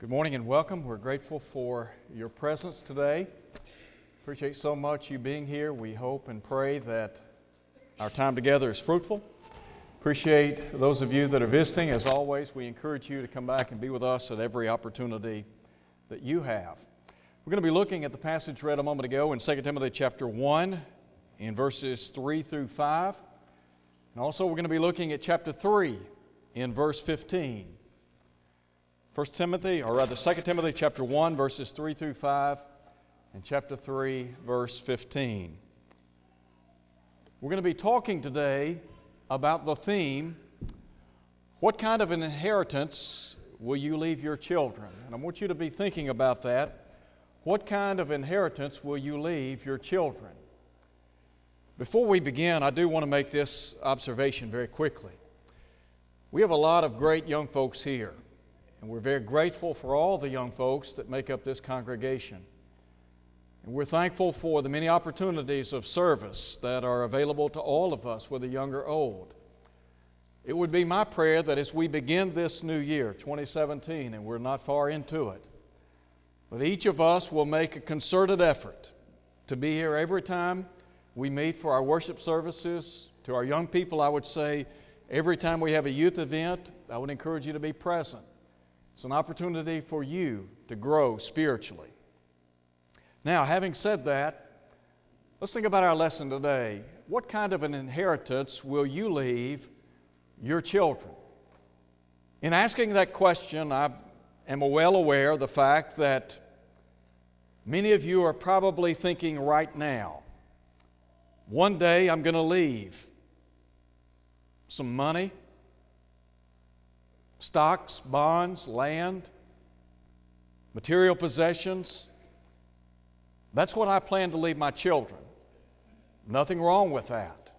Good morning and welcome. We're grateful for your presence today. Appreciate so much you being here. We hope and pray that our time together is fruitful. Appreciate those of you that are visiting. As always, we encourage you to come back and be with us at every opportunity that you have. We're going to be looking at the passage read a moment ago in 2 Timothy chapter 1 in verses 3 through 5. And also we're going to be looking at chapter 3 in verse 15. 1 Timothy, or rather 2 Timothy chapter 1, verses 3 through 5, and chapter 3, verse 15. We're going to be talking today about the theme What kind of an inheritance will you leave your children? And I want you to be thinking about that. What kind of inheritance will you leave your children? Before we begin, I do want to make this observation very quickly. We have a lot of great young folks here. And we're very grateful for all the young folks that make up this congregation. And we're thankful for the many opportunities of service that are available to all of us, whether young or old. It would be my prayer that as we begin this new year, 2017, and we're not far into it, that each of us will make a concerted effort to be here every time we meet for our worship services. To our young people, I would say every time we have a youth event, I would encourage you to be present. It's an opportunity for you to grow spiritually. Now, having said that, let's think about our lesson today. What kind of an inheritance will you leave your children? In asking that question, I am well aware of the fact that many of you are probably thinking right now, one day I'm going to leave some money stocks, bonds, land, material possessions. That's what I plan to leave my children. Nothing wrong with that.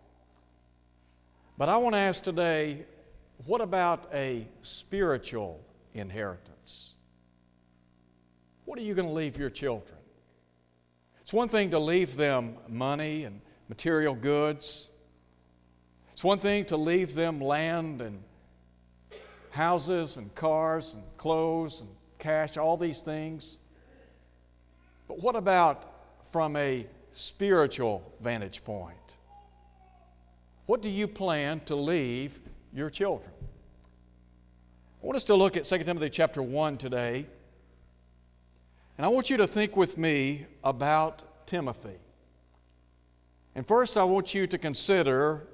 But I want to ask today what about a spiritual inheritance? What are you going to leave your children? It's one thing to leave them money and material goods. It's one thing to leave them land and houses and cars and clothes and cash, all these things. But what about from a spiritual vantage point? What do you plan to leave your children? I want us to look at 2 Timothy chapter 1 today. And I want you to think with me about Timothy. And first, I want you to consider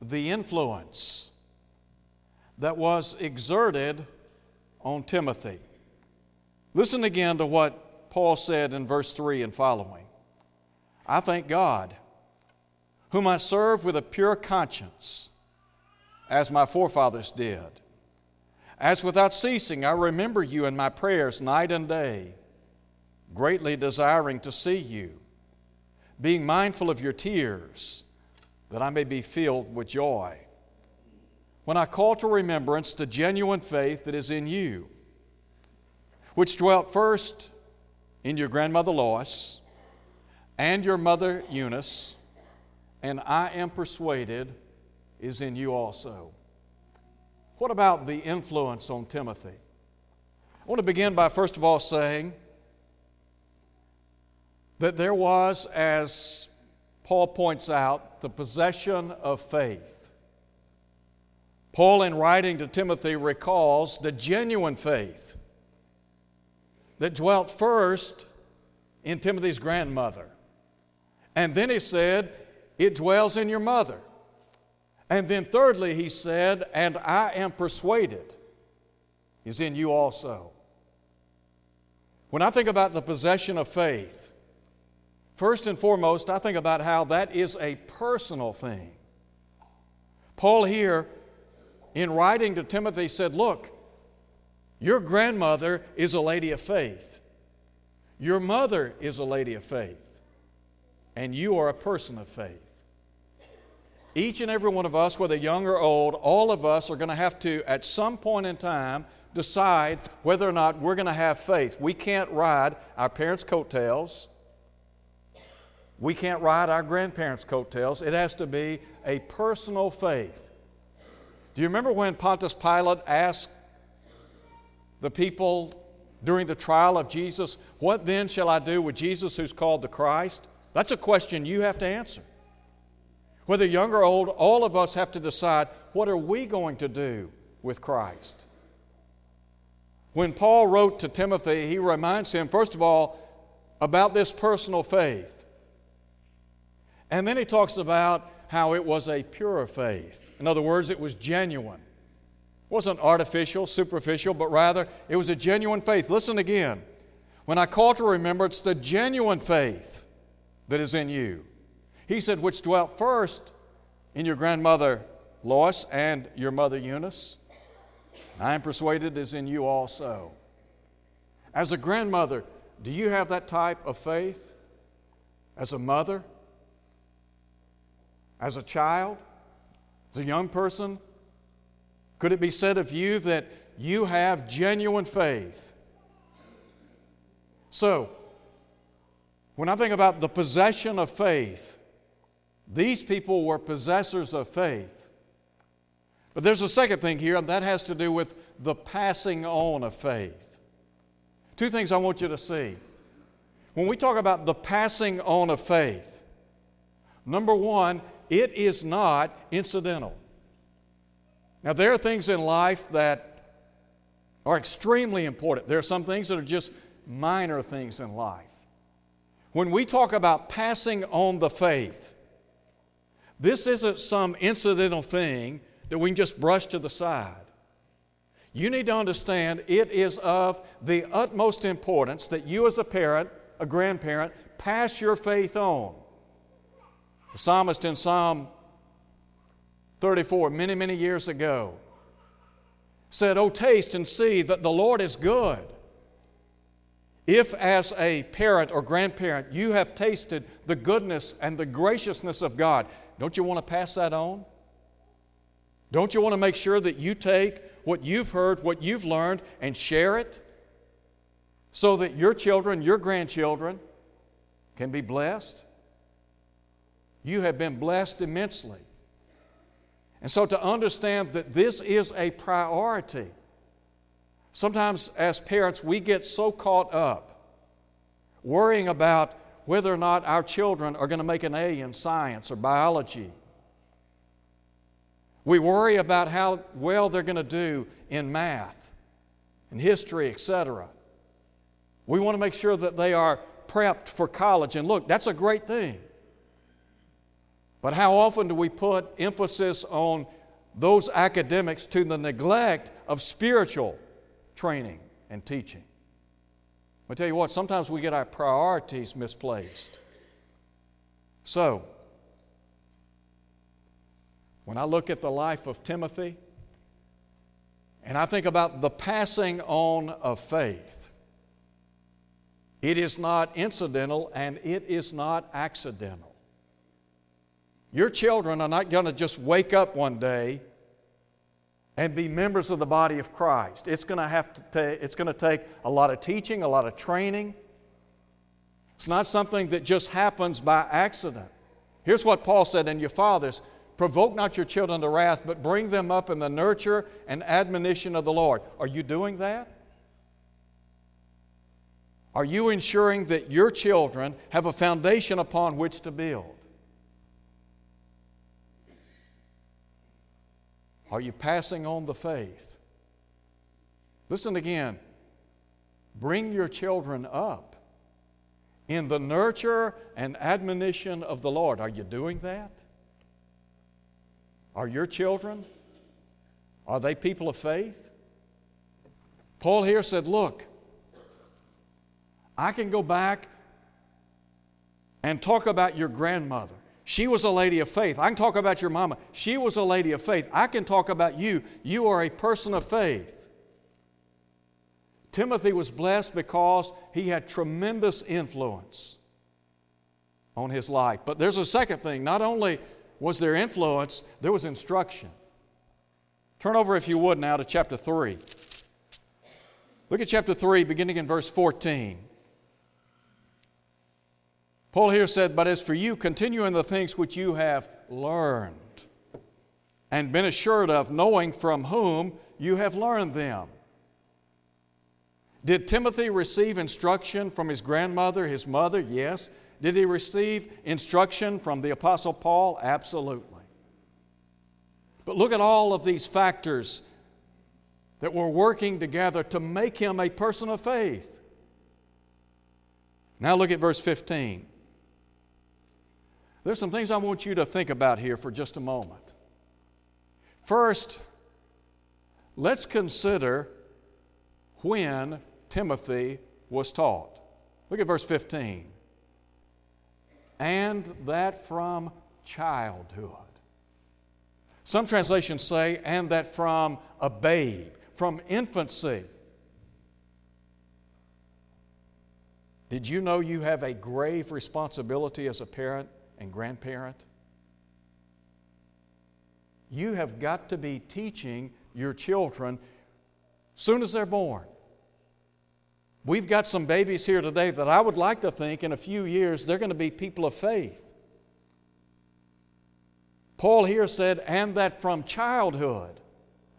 the influence that was exerted on Timothy. Listen again to what Paul said in verse 3 and following. I thank God, whom I serve with a pure conscience, as my forefathers did. As without ceasing I remember you in my prayers night and day, greatly desiring to see you, being mindful of your tears, that I may be filled with joy when I call to remembrance the genuine faith that is in you, which dwelt first in your grandmother Lois and your mother Eunice, and I am persuaded is in you also. What about the influence on Timothy? I want to begin by first of all saying that there was, as Paul points out, the possession of faith. Paul, in writing to Timothy, recalls the genuine faith that dwelt first in Timothy's grandmother. And then he said, It dwells in your mother. And then, thirdly, he said, And I am persuaded is in you also. When I think about the possession of faith, first and foremost, I think about how that is a personal thing. Paul here in writing to Timothy, he said, Look, your grandmother is a lady of faith. Your mother is a lady of faith. And you are a person of faith. Each and every one of us, whether young or old, all of us are going to have to, at some point in time, decide whether or not we're going to have faith. We can't ride our parents' coattails. We can't ride our grandparents' coattails. It has to be a personal faith. Do you remember when Pontius Pilate asked the people during the trial of Jesus, What then shall I do with Jesus who's called the Christ? That's a question you have to answer. Whether young or old, all of us have to decide what are we going to do with Christ? When Paul wrote to Timothy, he reminds him, first of all, about this personal faith. And then he talks about how it was a pure faith. In other words, it was genuine. It wasn't artificial, superficial, but rather it was a genuine faith. Listen again. When I call to remembrance the genuine faith that is in you, he said, which dwelt first in your grandmother Lois and your mother Eunice. I am persuaded is in you also. As a grandmother, do you have that type of faith? As a mother? As a child? As a young person? Could it be said of you that you have genuine faith? So, when I think about the possession of faith, these people were possessors of faith. But there's a second thing here, and that has to do with the passing on of faith. Two things I want you to see. When we talk about the passing on of faith, number one, it is not incidental. Now, there are things in life that are extremely important. There are some things that are just minor things in life. When we talk about passing on the faith, this isn't some incidental thing that we can just brush to the side. You need to understand it is of the utmost importance that you, as a parent, a grandparent, pass your faith on. The psalmist in Psalm 34, many, many years ago, said, Oh, taste and see that the Lord is good. If, as a parent or grandparent, you have tasted the goodness and the graciousness of God, don't you want to pass that on? Don't you want to make sure that you take what you've heard, what you've learned, and share it so that your children, your grandchildren, can be blessed? You have been blessed immensely. And so to understand that this is a priority, sometimes as parents, we get so caught up worrying about whether or not our children are going to make an A in science or biology. We worry about how well they're going to do in math and history, etc. We want to make sure that they are prepped for college. And look, that's a great thing. But how often do we put emphasis on those academics to the neglect of spiritual training and teaching? I tell you what, sometimes we get our priorities misplaced. So, when I look at the life of Timothy and I think about the passing on of faith, it is not incidental and it is not accidental. Your children are not going to just wake up one day and be members of the body of Christ. It's going to have to take, it's going to take a lot of teaching, a lot of training. It's not something that just happens by accident. Here's what Paul said, and your fathers, provoke not your children to wrath, but bring them up in the nurture and admonition of the Lord. Are you doing that? Are you ensuring that your children have a foundation upon which to build? Are you passing on the faith? Listen again. Bring your children up in the nurture and admonition of the Lord. Are you doing that? Are your children? Are they people of faith? Paul here said, Look, I can go back and talk about your grandmother. She was a lady of faith. I can talk about your mama. She was a lady of faith. I can talk about you. You are a person of faith. Timothy was blessed because he had tremendous influence on his life. But there's a second thing. Not only was there influence, there was instruction. Turn over, if you would, now to chapter 3. Look at chapter 3, beginning in verse 14. Paul here said, But as for you, continue in the things which you have learned and been assured of, knowing from whom you have learned them. Did Timothy receive instruction from his grandmother, his mother? Yes. Did he receive instruction from the Apostle Paul? Absolutely. But look at all of these factors that were working together to make him a person of faith. Now look at verse 15. There's some things I want you to think about here for just a moment. First, let's consider when Timothy was taught. Look at verse 15. And that from childhood. Some translations say, and that from a babe, from infancy. Did you know you have a grave responsibility as a parent and grandparent? You have got to be teaching your children soon as they're born. We've got some babies here today that I would like to think in a few years they're going to be people of faith. Paul here said, and that from childhood.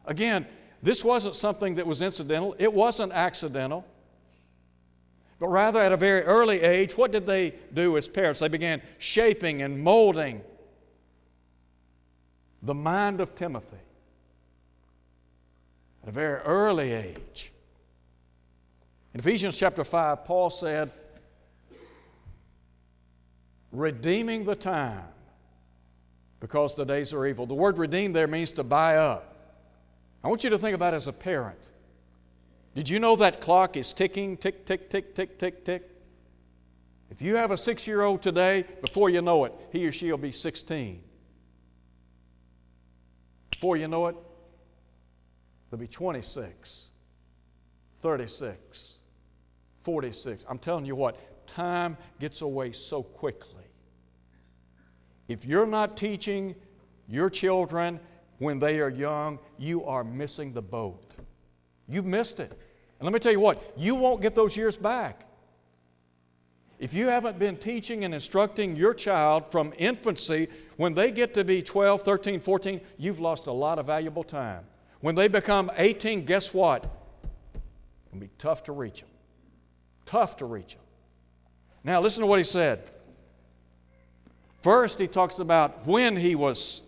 Again, this wasn't something that was incidental, it wasn't accidental. But rather, at a very early age, what did they do as parents? They began shaping and molding the mind of Timothy at a very early age. In Ephesians chapter 5, Paul said, redeeming the time because the days are evil. The word redeem there means to buy up. I want you to think about as a parent. Did you know that clock is ticking, tick, tick, tick, tick, tick, tick? If you have a six year old today, before you know it, he or she will be 16. Before you know it, they'll be 26, 36, 46. I'm telling you what, time gets away so quickly. If you're not teaching your children when they are young, you are missing the boat. You've missed it. And let me tell you what, you won't get those years back. If you haven't been teaching and instructing your child from infancy, when they get to be 12, 13, 14, you've lost a lot of valuable time. When they become 18, guess what? It'll be tough to reach them. Tough to reach them. Now, listen to what he said. First, he talks about when he was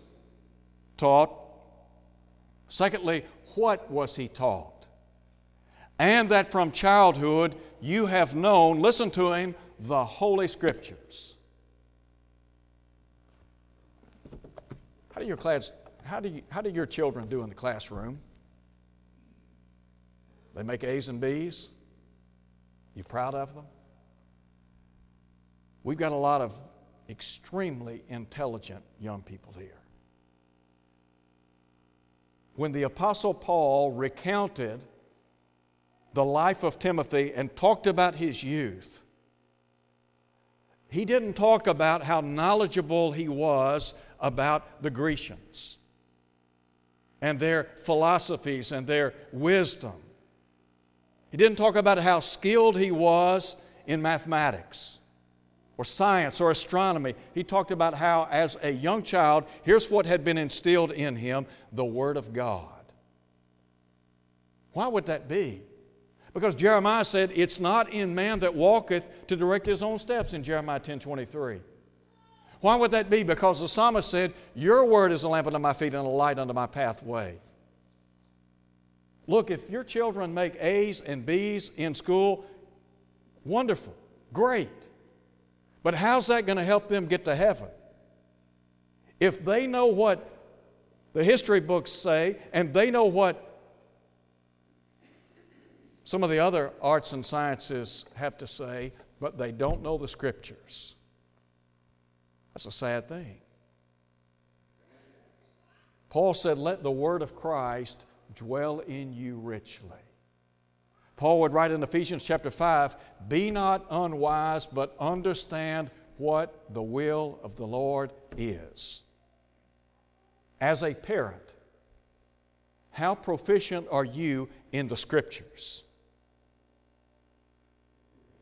taught. Secondly, what was he taught? And that from childhood you have known, listen to him, the Holy Scriptures. How do your class, how do, you, how do your children do in the classroom? They make A's and B's? You proud of them? We've got a lot of extremely intelligent young people here. When the Apostle Paul recounted the life of Timothy and talked about his youth, he didn't talk about how knowledgeable he was about the Grecians and their philosophies and their wisdom. He didn't talk about how skilled he was in mathematics or science or astronomy. He talked about how, as a young child, here's what had been instilled in him the Word of God. Why would that be? Because Jeremiah said, It's not in man that walketh to direct his own steps in Jeremiah 10 23. Why would that be? Because the psalmist said, Your word is a lamp unto my feet and a light unto my pathway. Look, if your children make A's and B's in school, wonderful, great. But how's that going to help them get to heaven? If they know what the history books say and they know what some of the other arts and sciences have to say, but they don't know the scriptures. That's a sad thing. Paul said, Let the word of Christ dwell in you richly. Paul would write in Ephesians chapter 5 Be not unwise, but understand what the will of the Lord is. As a parent, how proficient are you in the Scriptures?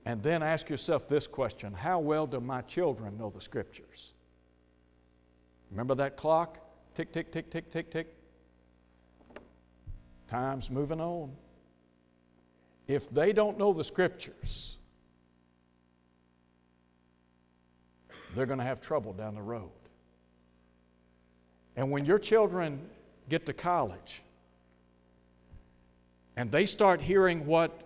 And then ask yourself this question How well do my children know the Scriptures? Remember that clock? Tick, tick, tick, tick, tick, tick. Time's moving on. if they don't know the scriptures, they're going to have trouble down the road. And when your children get to college and they start hearing what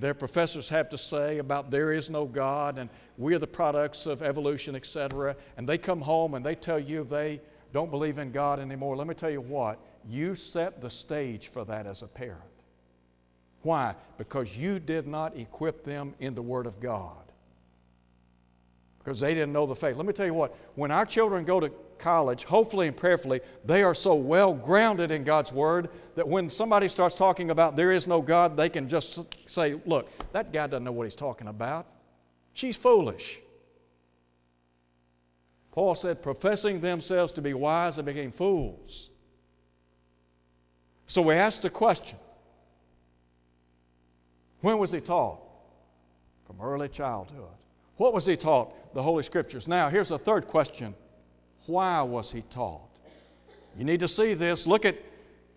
their professors have to say about there is no God and we are the products of evolution, etc., and they come home and they tell you they don't believe in God anymore, let me tell you what, you set the stage for that as a parent. Why? Because you did not equip them in the Word of God. Because they didn't know the faith. Let me tell you what, when our children go to college, hopefully and prayerfully, they are so well grounded in God's Word that when somebody starts talking about there is no God, they can just say, Look, that guy doesn't know what he's talking about. She's foolish. Paul said, professing themselves to be wise, they became fools. So we asked the question when was he taught? From early childhood. What was he taught? The Holy Scriptures. Now, here's a third question Why was he taught? You need to see this. Look at,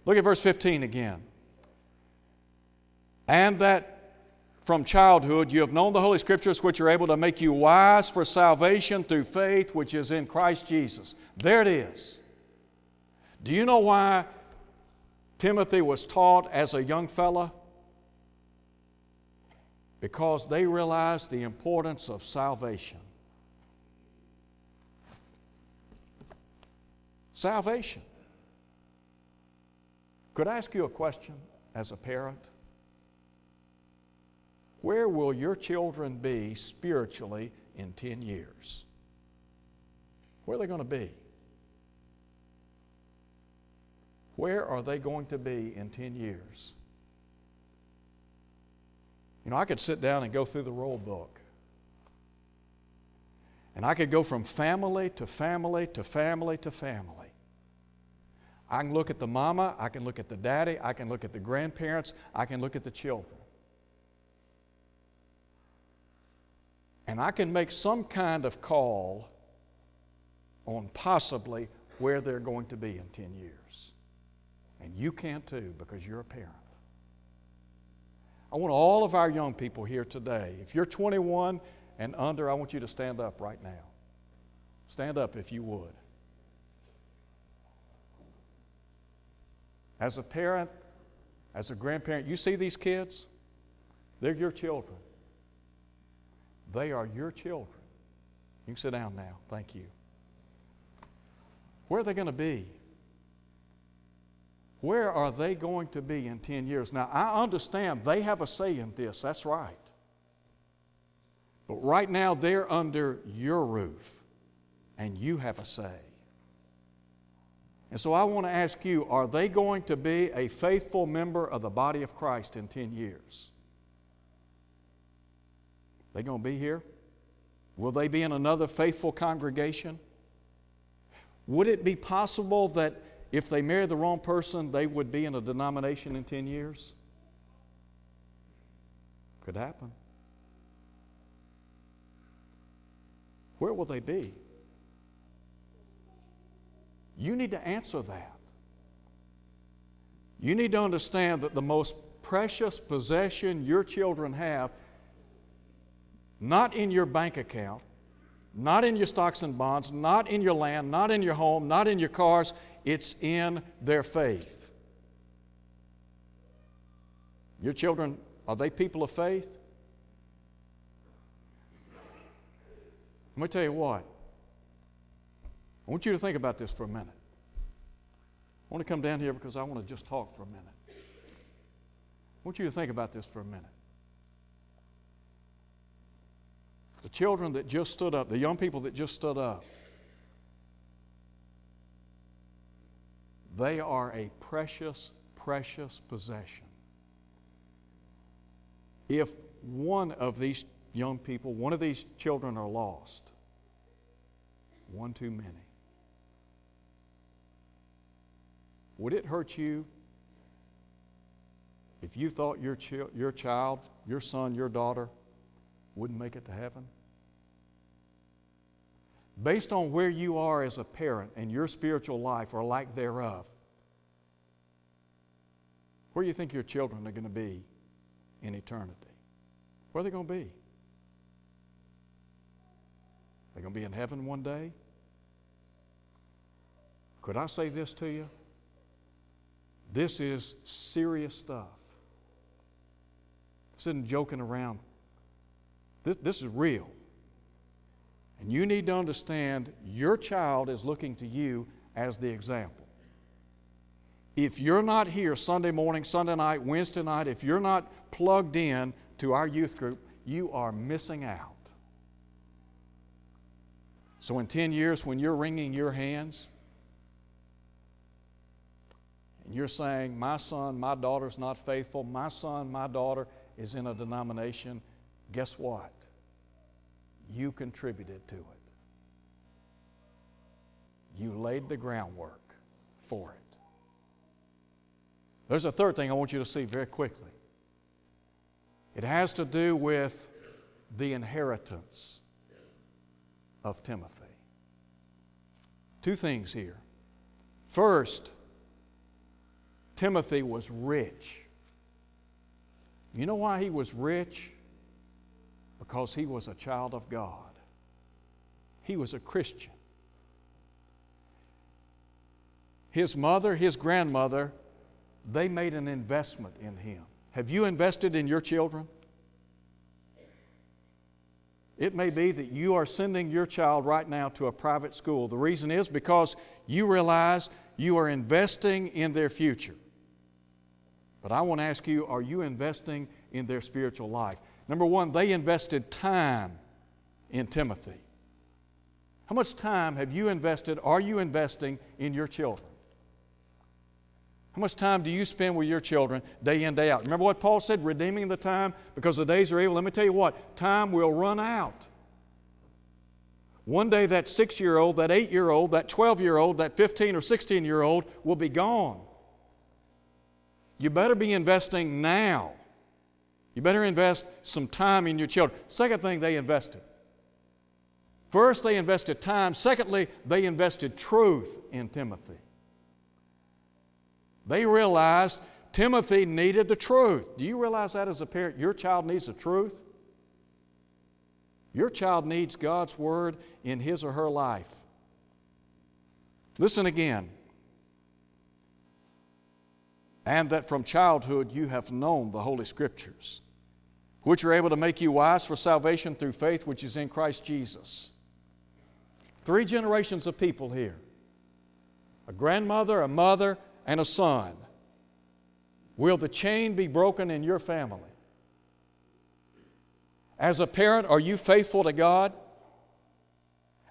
look at verse 15 again. And that from childhood you have known the Holy Scriptures, which are able to make you wise for salvation through faith which is in Christ Jesus. There it is. Do you know why Timothy was taught as a young fella? Because they realized the importance of salvation. Salvation. Could I ask you a question as a parent? Where will your children be spiritually in 10 years? Where are they going to be? Where are they going to be in 10 years? You know, I could sit down and go through the roll book. And I could go from family to family to family to family. I can look at the mama, I can look at the daddy, I can look at the grandparents, I can look at the children. And I can make some kind of call on possibly where they're going to be in 10 years. And you can too because you're a parent. I want all of our young people here today, if you're 21 and under, I want you to stand up right now. Stand up if you would. As a parent, as a grandparent, you see these kids? They're your children. They are your children. You can sit down now. Thank you. Where are they going to be? Where are they going to be in 10 years? Now, I understand they have a say in this, that's right. But right now, they're under your roof, and you have a say. And so I want to ask you are they going to be a faithful member of the body of Christ in 10 years? They going to be here? Will they be in another faithful congregation? Would it be possible that if they marry the wrong person, they would be in a denomination in 10 years? Could happen. Where will they be? You need to answer that. You need to understand that the most precious possession your children have, not in your bank account, not in your stocks and bonds, not in your land, not in your home, not in your cars, it's in their faith. Your children, are they people of faith? Let me tell you what. I want you to think about this for a minute. I want to come down here because I want to just talk for a minute. I want you to think about this for a minute. The children that just stood up, the young people that just stood up, They are a precious, precious possession. If one of these young people, one of these children are lost, one too many. Would it hurt you if you thought your, your child, your son, your daughter wouldn't make it to heaven? Based on where you are as a parent and your spiritual life or lack thereof, where do you think your children are going to be in eternity. Where are they going to be? They're going to be in heaven one day? Could I say this to you? This is serious stuff. This isn't joking around. This, this is real. And you need to understand your child is looking to you as the example. If you're not here Sunday morning, Sunday night, Wednesday night, if you're not plugged in to our youth group, you are missing out. So, in 10 years, when you're wringing your hands and you're saying, My son, my daughter's not faithful, my son, my daughter is in a denomination, guess what? You contributed to it. You laid the groundwork for it. There's a third thing I want you to see very quickly. It has to do with the inheritance of Timothy. Two things here. First, Timothy was rich. You know why he was rich? Because he was a child of God. He was a Christian. His mother, his grandmother, they made an investment in him. Have you invested in your children? It may be that you are sending your child right now to a private school. The reason is because you realize you are investing in their future. But I want to ask you are you investing in their spiritual life? Number one, they invested time in Timothy. How much time have you invested, are you investing in your children? How much time do you spend with your children day in, day out? Remember what Paul said, redeeming the time because the days are evil? Let me tell you what, time will run out. One day that six year old, that eight year old, that 12 year old, that 15 or 16 year old will be gone. You better be investing now. You better invest some time in your children. Second thing, they invested. First, they invested time. Secondly, they invested truth in Timothy. They realized Timothy needed the truth. Do you realize that as a parent? Your child needs the truth. Your child needs God's Word in his or her life. Listen again. And that from childhood you have known the Holy Scriptures, which are able to make you wise for salvation through faith which is in Christ Jesus. Three generations of people here a grandmother, a mother, and a son. Will the chain be broken in your family? As a parent, are you faithful to God?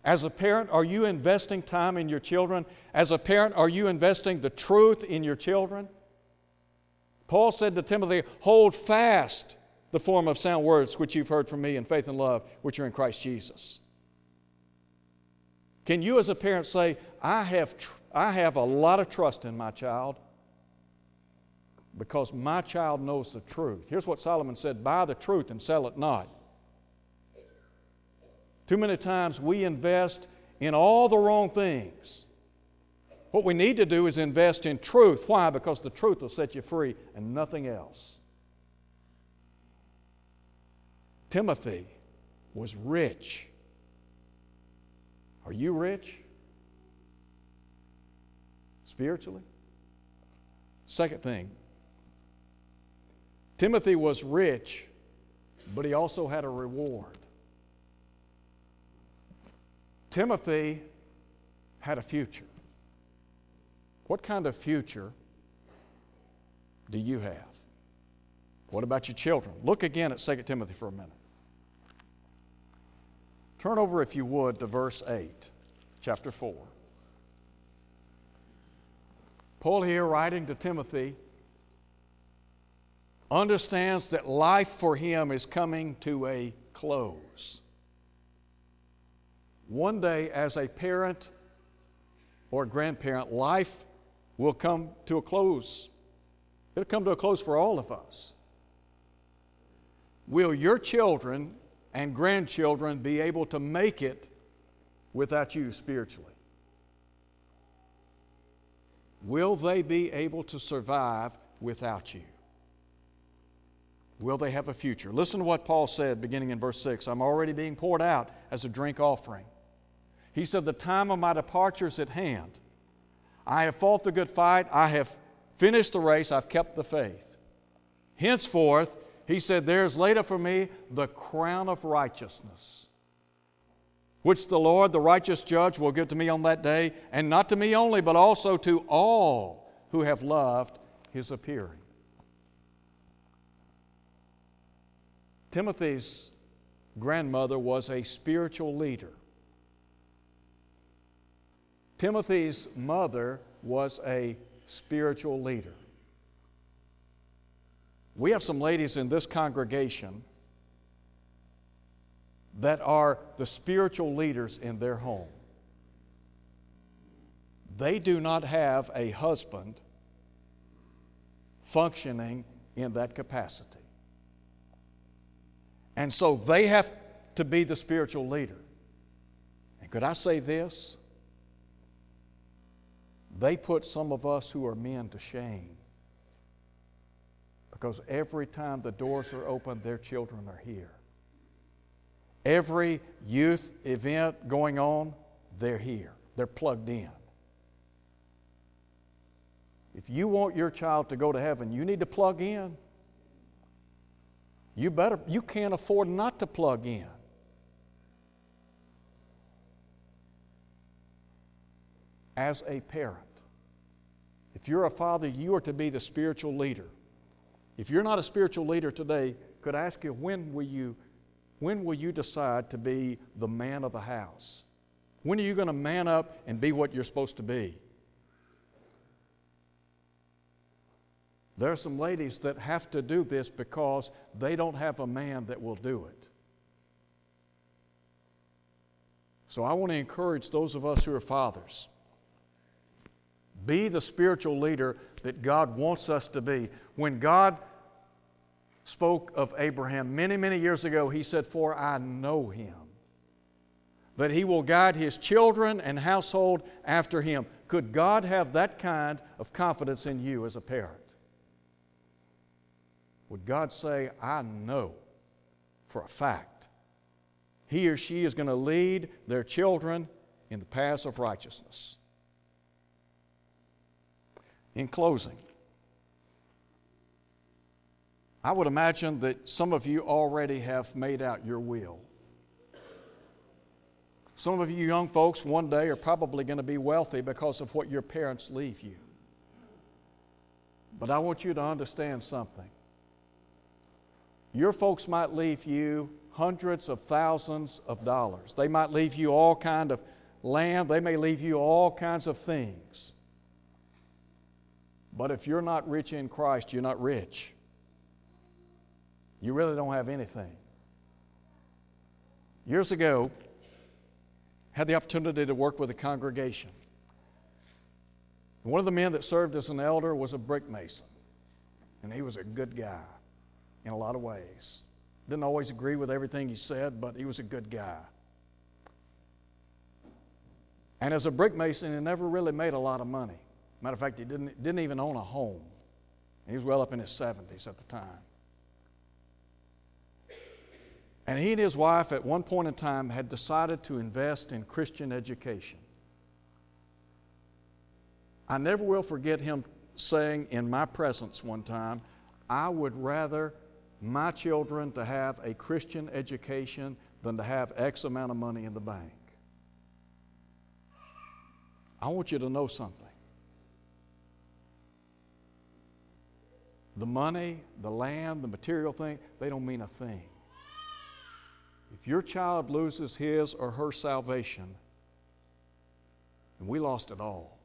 As a parent, are you investing time in your children? As a parent, are you investing the truth in your children? Paul said to Timothy, Hold fast the form of sound words which you've heard from me in faith and love, which are in Christ Jesus. Can you, as a parent, say, I have, tr- I have a lot of trust in my child because my child knows the truth? Here's what Solomon said buy the truth and sell it not. Too many times we invest in all the wrong things. What we need to do is invest in truth. Why? Because the truth will set you free and nothing else. Timothy was rich are you rich? Spiritually? Second thing, Timothy was rich, but he also had a reward. Timothy had a future. What kind of future do you have? What about your children? Look again at 2 Timothy for a minute. Turn over, if you would, to verse 8, chapter 4. Paul, here writing to Timothy, understands that life for him is coming to a close. One day, as a parent or grandparent, life will come to a close. It'll come to a close for all of us. Will your children and grandchildren be able to make it without you spiritually? Will they be able to survive without you? will they have a future? Listen to what Paul said beginning in verse 6 I'm already being poured out as a drink offering. He said, The time of my departure is at hand. I have fought the good fight, I have finished the race, I've kept the faith. Henceforth, he said, There is laid up for me the crown of righteousness, which the Lord, the righteous judge, will give to me on that day, and not to me only, but also to all who have loved his appearing. Timothy's grandmother was a spiritual leader. Timothy's mother was a spiritual leader. We have some ladies in this congregation that are the spiritual leaders in their home. They do not have a husband functioning in that capacity. And so they have to be the spiritual leader. And could I say this? They put some of us who are men to shame. Because every time the doors are open, their children are here. Every youth event going on, they're here. They're plugged in. If you want your child to go to heaven, you need to plug in. You better you can't afford not to plug in. As a parent, if you're a father, you are to be the spiritual leader. If you're not a spiritual leader today, could I ask you when will you when will you decide to be the man of the house? When are you going to man up and be what you're supposed to be? There are some ladies that have to do this because they don't have a man that will do it. So I want to encourage those of us who are fathers. Be the spiritual leader that God wants us to be. When God spoke of Abraham many, many years ago, he said, For I know him, that he will guide his children and household after him. Could God have that kind of confidence in you as a parent? Would God say, I know for a fact he or she is going to lead their children in the paths of righteousness? In closing, I would imagine that some of you already have made out your will. Some of you young folks one day are probably going to be wealthy because of what your parents leave you. But I want you to understand something. Your folks might leave you hundreds of thousands of dollars. They might leave you all kind of land. They may leave you all kinds of things. But if you're not rich in Christ, you're not rich. You really don't have anything. Years ago, had the opportunity to work with a congregation. One of the men that served as an elder was a brick mason, and he was a good guy in a lot of ways. Didn't always agree with everything he said, but he was a good guy. And as a brick mason, he never really made a lot of money. Matter of fact, he didn't, didn't even own a home. He was well up in his 70s at the time. And he and his wife, at one point in time, had decided to invest in Christian education. I never will forget him saying in my presence one time, I would rather my children to have a Christian education than to have X amount of money in the bank. I want you to know something. The money, the land, the material thing, they don't mean a thing. If your child loses his or her salvation, and we lost it all.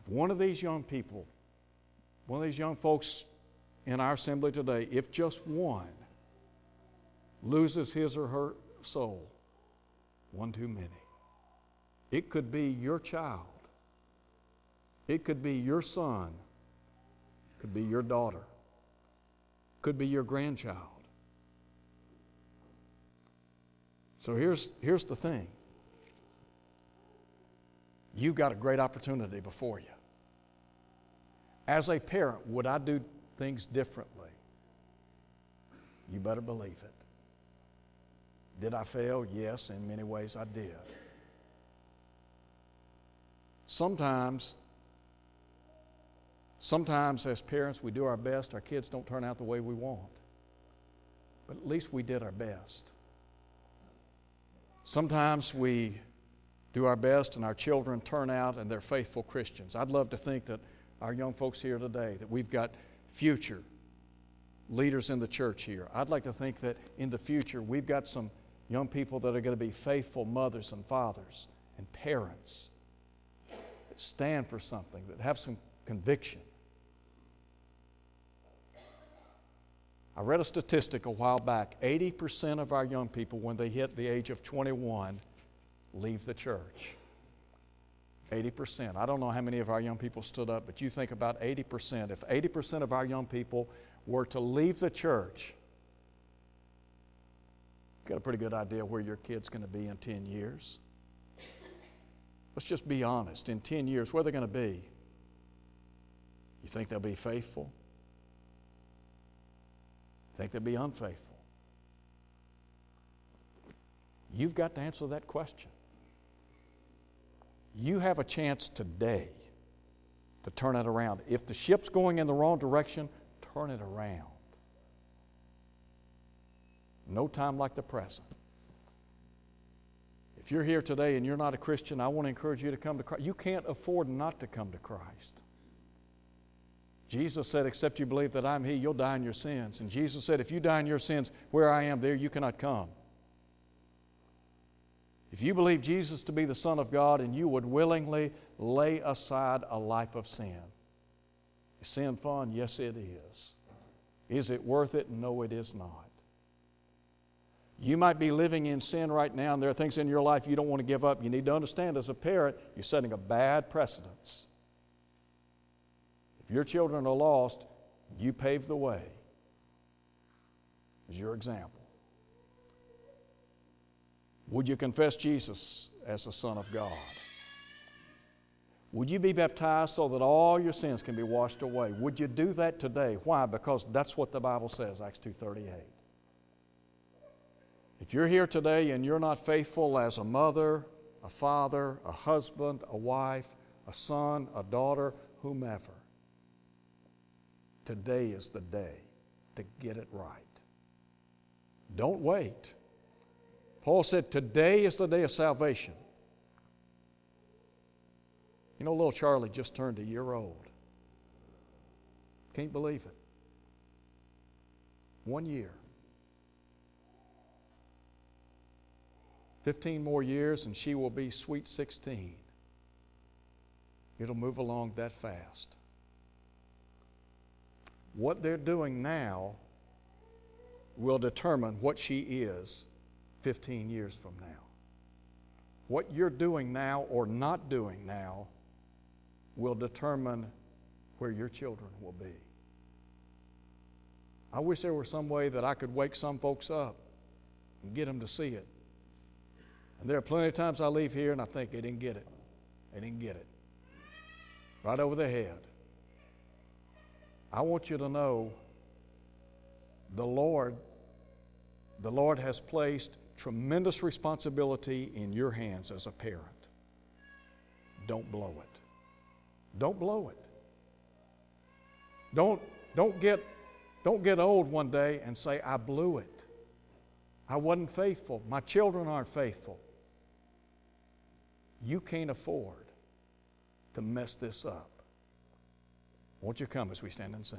If one of these young people, one of these young folks in our assembly today, if just one loses his or her soul, one too many. It could be your child, it could be your son, could be your daughter, could be your grandchild. So here's, here's the thing you've got a great opportunity before you. As a parent, would I do things differently? You better believe it. Did I fail? Yes, in many ways I did. Sometimes, sometimes as parents, we do our best, our kids don't turn out the way we want. But at least we did our best. Sometimes we do our best and our children turn out and they're faithful Christians. I'd love to think that our young folks here today, that we've got future leaders in the church here. I'd like to think that in the future we've got some young people that are going to be faithful mothers and fathers and parents that stand for something, that have some conviction. I read a statistic a while back 80% of our young people, when they hit the age of 21, leave the church. 80%. I don't know how many of our young people stood up, but you think about 80%. If 80% of our young people were to leave the church, you've got a pretty good idea where your kid's going to be in 10 years. Let's just be honest. In 10 years, where are they're going to be? You think they'll be faithful? Think they'll be unfaithful? You've got to answer that question. You have a chance today to turn it around. If the ship's going in the wrong direction, turn it around. No time like the present. If you're here today and you're not a Christian, I want to encourage you to come to Christ. You can't afford not to come to Christ. Jesus said, Except you believe that I'm He, you'll die in your sins. And Jesus said, If you die in your sins, where I am, there you cannot come. If you believe Jesus to be the Son of God and you would willingly lay aside a life of sin, is sin fun? Yes, it is. Is it worth it? No, it is not. You might be living in sin right now, and there are things in your life you don't want to give up. You need to understand as a parent, you're setting a bad precedence. Your children are lost, you pave the way as your example. Would you confess Jesus as the Son of God? Would you be baptized so that all your sins can be washed away? Would you do that today? Why? Because that's what the Bible says, Acts 2:38. If you're here today and you're not faithful as a mother, a father, a husband, a wife, a son, a daughter, whomever, today is the day to get it right. Don't wait. Paul said, Today is the day of salvation. You know, little Charlie just turned a year old. Can't believe it. One year. 15 more years, and she will be sweet 16. It'll move along that fast. What they're doing now will determine what she is 15 years from now. What you're doing now or not doing now will determine where your children will be. I wish there were some way that I could wake some folks up and get them to see it. And there are plenty of times I leave here and I think they didn't get it. They didn't get it. Right over their head. I want you to know the Lord, the Lord has placed tremendous responsibility in your hands as a parent. Don't blow it. Don't blow it. Don't, don't, get, don't get old one day and say, I blew it. I wasn't faithful. My children aren't faithful. You can't afford to mess this up. Won't you come as we stand and sing?